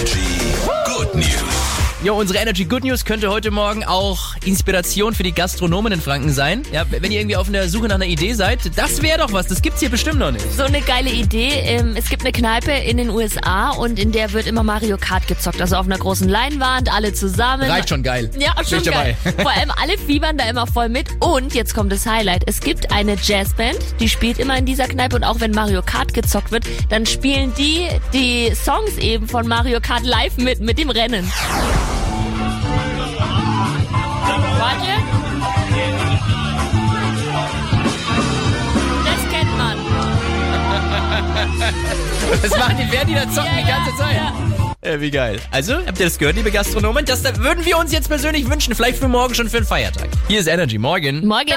Energy Good News. Jo, unsere Energy Good News könnte heute Morgen auch Inspiration für die Gastronomen in Franken sein. Ja, wenn ihr irgendwie auf der Suche nach einer Idee seid, das wäre doch was. Das gibt's hier bestimmt noch nicht. So eine geile Idee. Ähm, Es gibt eine Kneipe in den USA und in der wird immer Mario Kart gezockt. Also auf einer großen Leinwand, alle zusammen. Reicht schon geil. Ja, Bin schon dabei. geil. Vor allem alle fiebern da immer voll mit. Und jetzt kommt das Highlight. Es gibt eine Jazzband, die spielt immer in dieser Kneipe und auch wenn Mario Kart gezockt wird, dann spielen die die Songs eben von Mario Kart live mit, mit dem Rennen. Das machen die, wer die da zocken die ganze Zeit. ja. Äh, wie geil. Also, habt ihr das gehört, liebe Gastronomen? Das da würden wir uns jetzt persönlich wünschen. Vielleicht für morgen schon für einen Feiertag. Hier ist Energy. Morgen. Morgen.